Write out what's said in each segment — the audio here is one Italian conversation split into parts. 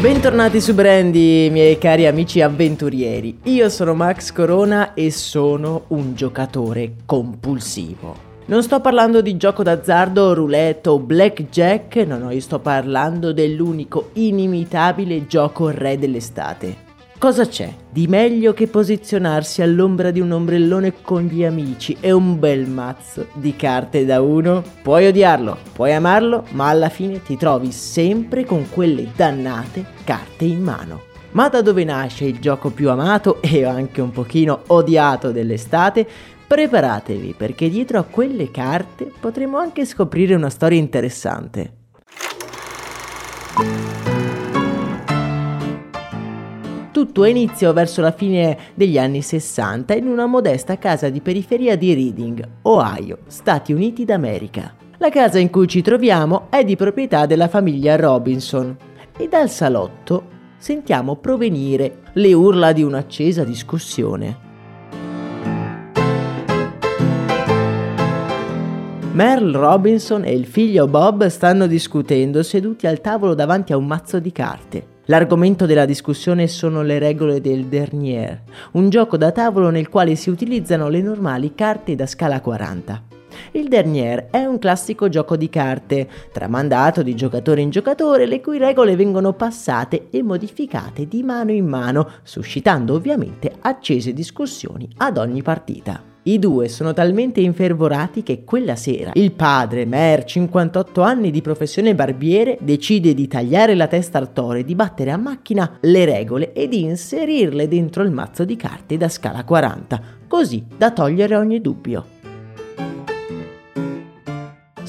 Bentornati su Brandy, miei cari amici avventurieri. Io sono Max Corona e sono un giocatore compulsivo. Non sto parlando di gioco d'azzardo, roulette o blackjack, no, no, io sto parlando dell'unico inimitabile gioco re dell'estate. Cosa c'è di meglio che posizionarsi all'ombra di un ombrellone con gli amici e un bel mazzo di carte da uno? Puoi odiarlo, puoi amarlo, ma alla fine ti trovi sempre con quelle dannate carte in mano. Ma da dove nasce il gioco più amato e anche un pochino odiato dell'estate? Preparatevi perché dietro a quelle carte potremo anche scoprire una storia interessante. Tutto ha inizio verso la fine degli anni 60 in una modesta casa di periferia di Reading, Ohio, Stati Uniti d'America. La casa in cui ci troviamo è di proprietà della famiglia Robinson e dal salotto sentiamo provenire le urla di un'accesa discussione. Merle Robinson e il figlio Bob stanno discutendo seduti al tavolo davanti a un mazzo di carte. L'argomento della discussione sono le regole del Dernier, un gioco da tavolo nel quale si utilizzano le normali carte da scala 40. Il Dernier è un classico gioco di carte, tramandato di giocatore in giocatore, le cui regole vengono passate e modificate di mano in mano, suscitando ovviamente accese discussioni ad ogni partita. I due sono talmente infervorati che quella sera il padre, Mer, 58 anni di professione barbiere, decide di tagliare la testa al toro e di battere a macchina le regole e di inserirle dentro il mazzo di carte da scala 40, così da togliere ogni dubbio.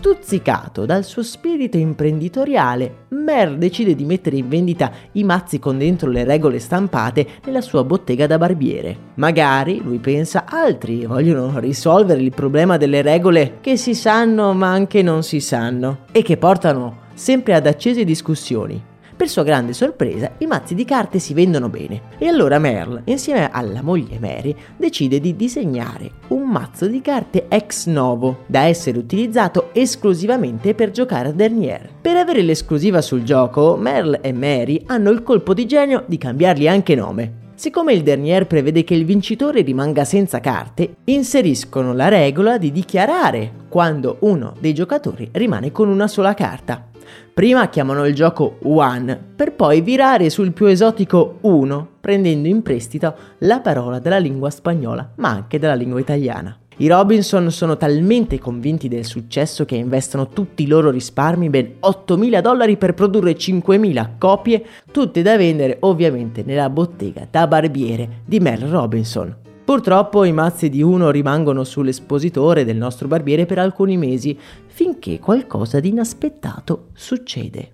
Stuzzicato dal suo spirito imprenditoriale, Mer decide di mettere in vendita i mazzi con dentro le regole stampate nella sua bottega da barbiere. Magari, lui pensa, altri vogliono risolvere il problema delle regole che si sanno ma anche non si sanno e che portano sempre ad accese discussioni. Per sua grande sorpresa, i mazzi di carte si vendono bene e allora Merle, insieme alla moglie Mary, decide di disegnare un mazzo di carte ex novo da essere utilizzato esclusivamente per giocare a Dernier. Per avere l'esclusiva sul gioco, Merle e Mary hanno il colpo di genio di cambiargli anche nome. Siccome il Dernier prevede che il vincitore rimanga senza carte, inseriscono la regola di dichiarare quando uno dei giocatori rimane con una sola carta. Prima chiamano il gioco One, per poi virare sul più esotico Uno, prendendo in prestito la parola della lingua spagnola, ma anche della lingua italiana. I Robinson sono talmente convinti del successo che investono tutti i loro risparmi, ben 8.000 dollari per produrre 5.000 copie, tutte da vendere ovviamente nella bottega da barbiere di Mel Robinson. Purtroppo i mazzi di uno rimangono sull'espositore del nostro barbiere per alcuni mesi, finché qualcosa di inaspettato succede.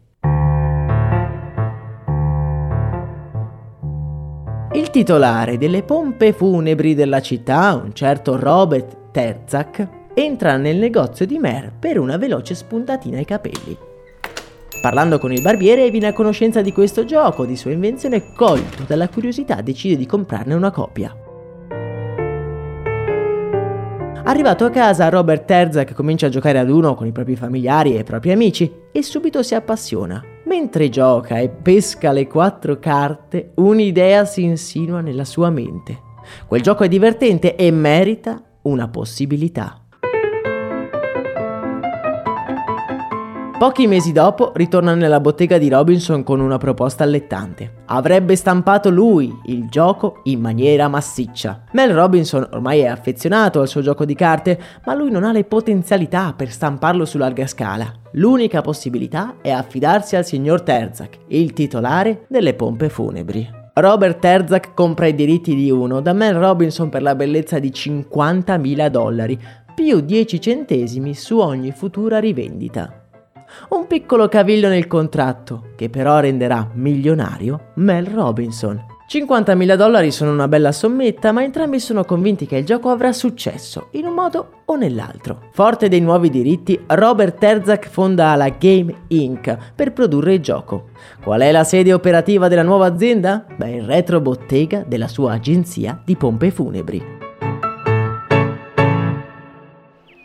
Il titolare delle pompe funebri della città, un certo Robert Terzak, entra nel negozio di Mer per una veloce spuntatina ai capelli. Parlando con il barbiere viene a conoscenza di questo gioco, di sua invenzione, colto dalla curiosità decide di comprarne una copia. Arrivato a casa, Robert Terzak comincia a giocare ad uno con i propri familiari e i propri amici e subito si appassiona. Mentre gioca e pesca le quattro carte, un'idea si insinua nella sua mente. Quel gioco è divertente e merita una possibilità. Pochi mesi dopo ritorna nella bottega di Robinson con una proposta allettante. Avrebbe stampato lui il gioco in maniera massiccia. Mel Robinson ormai è affezionato al suo gioco di carte, ma lui non ha le potenzialità per stamparlo su larga scala. L'unica possibilità è affidarsi al signor Terzak, il titolare delle pompe funebri. Robert Terzak compra i diritti di uno da Mel Robinson per la bellezza di 50.000 dollari, più 10 centesimi su ogni futura rivendita. Un piccolo cavillo nel contratto, che però renderà milionario Mel Robinson. 50.000 dollari sono una bella sommetta, ma entrambi sono convinti che il gioco avrà successo, in un modo o nell'altro. Forte dei nuovi diritti, Robert Terzak fonda la Game Inc. per produrre il gioco. Qual è la sede operativa della nuova azienda? Beh, il retro bottega della sua agenzia di pompe funebri.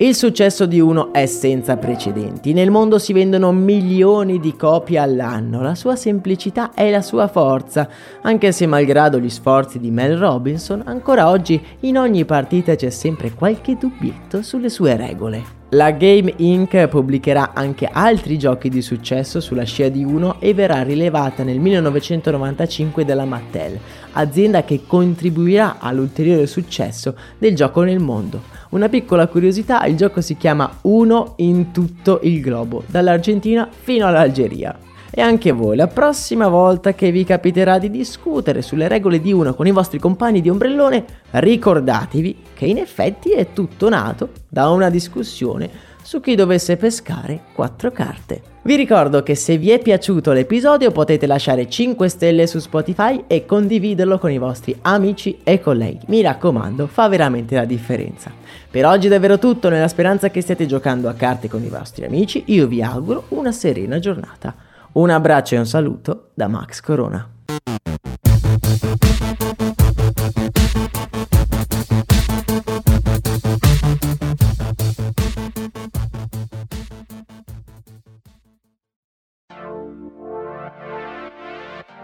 Il successo di Uno è senza precedenti. Nel mondo si vendono milioni di copie all'anno. La sua semplicità è la sua forza, anche se malgrado gli sforzi di Mel Robinson, ancora oggi in ogni partita c'è sempre qualche dubbietto sulle sue regole. La Game Inc. pubblicherà anche altri giochi di successo sulla scia di Uno e verrà rilevata nel 1995 dalla Mattel, azienda che contribuirà all'ulteriore successo del gioco nel mondo. Una piccola curiosità, il gioco si chiama Uno in tutto il globo, dall'Argentina fino all'Algeria. E anche voi, la prossima volta che vi capiterà di discutere sulle regole di uno con i vostri compagni di ombrellone, ricordatevi che in effetti è tutto nato da una discussione su chi dovesse pescare quattro carte. Vi ricordo che se vi è piaciuto l'episodio potete lasciare 5 stelle su Spotify e condividerlo con i vostri amici e colleghi. Mi raccomando, fa veramente la differenza. Per oggi è davvero tutto, nella speranza che stiate giocando a carte con i vostri amici, io vi auguro una serena giornata. Un abbraccio e un saluto da Max Corona.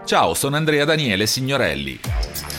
Ciao, sono Andrea Daniele Signorelli.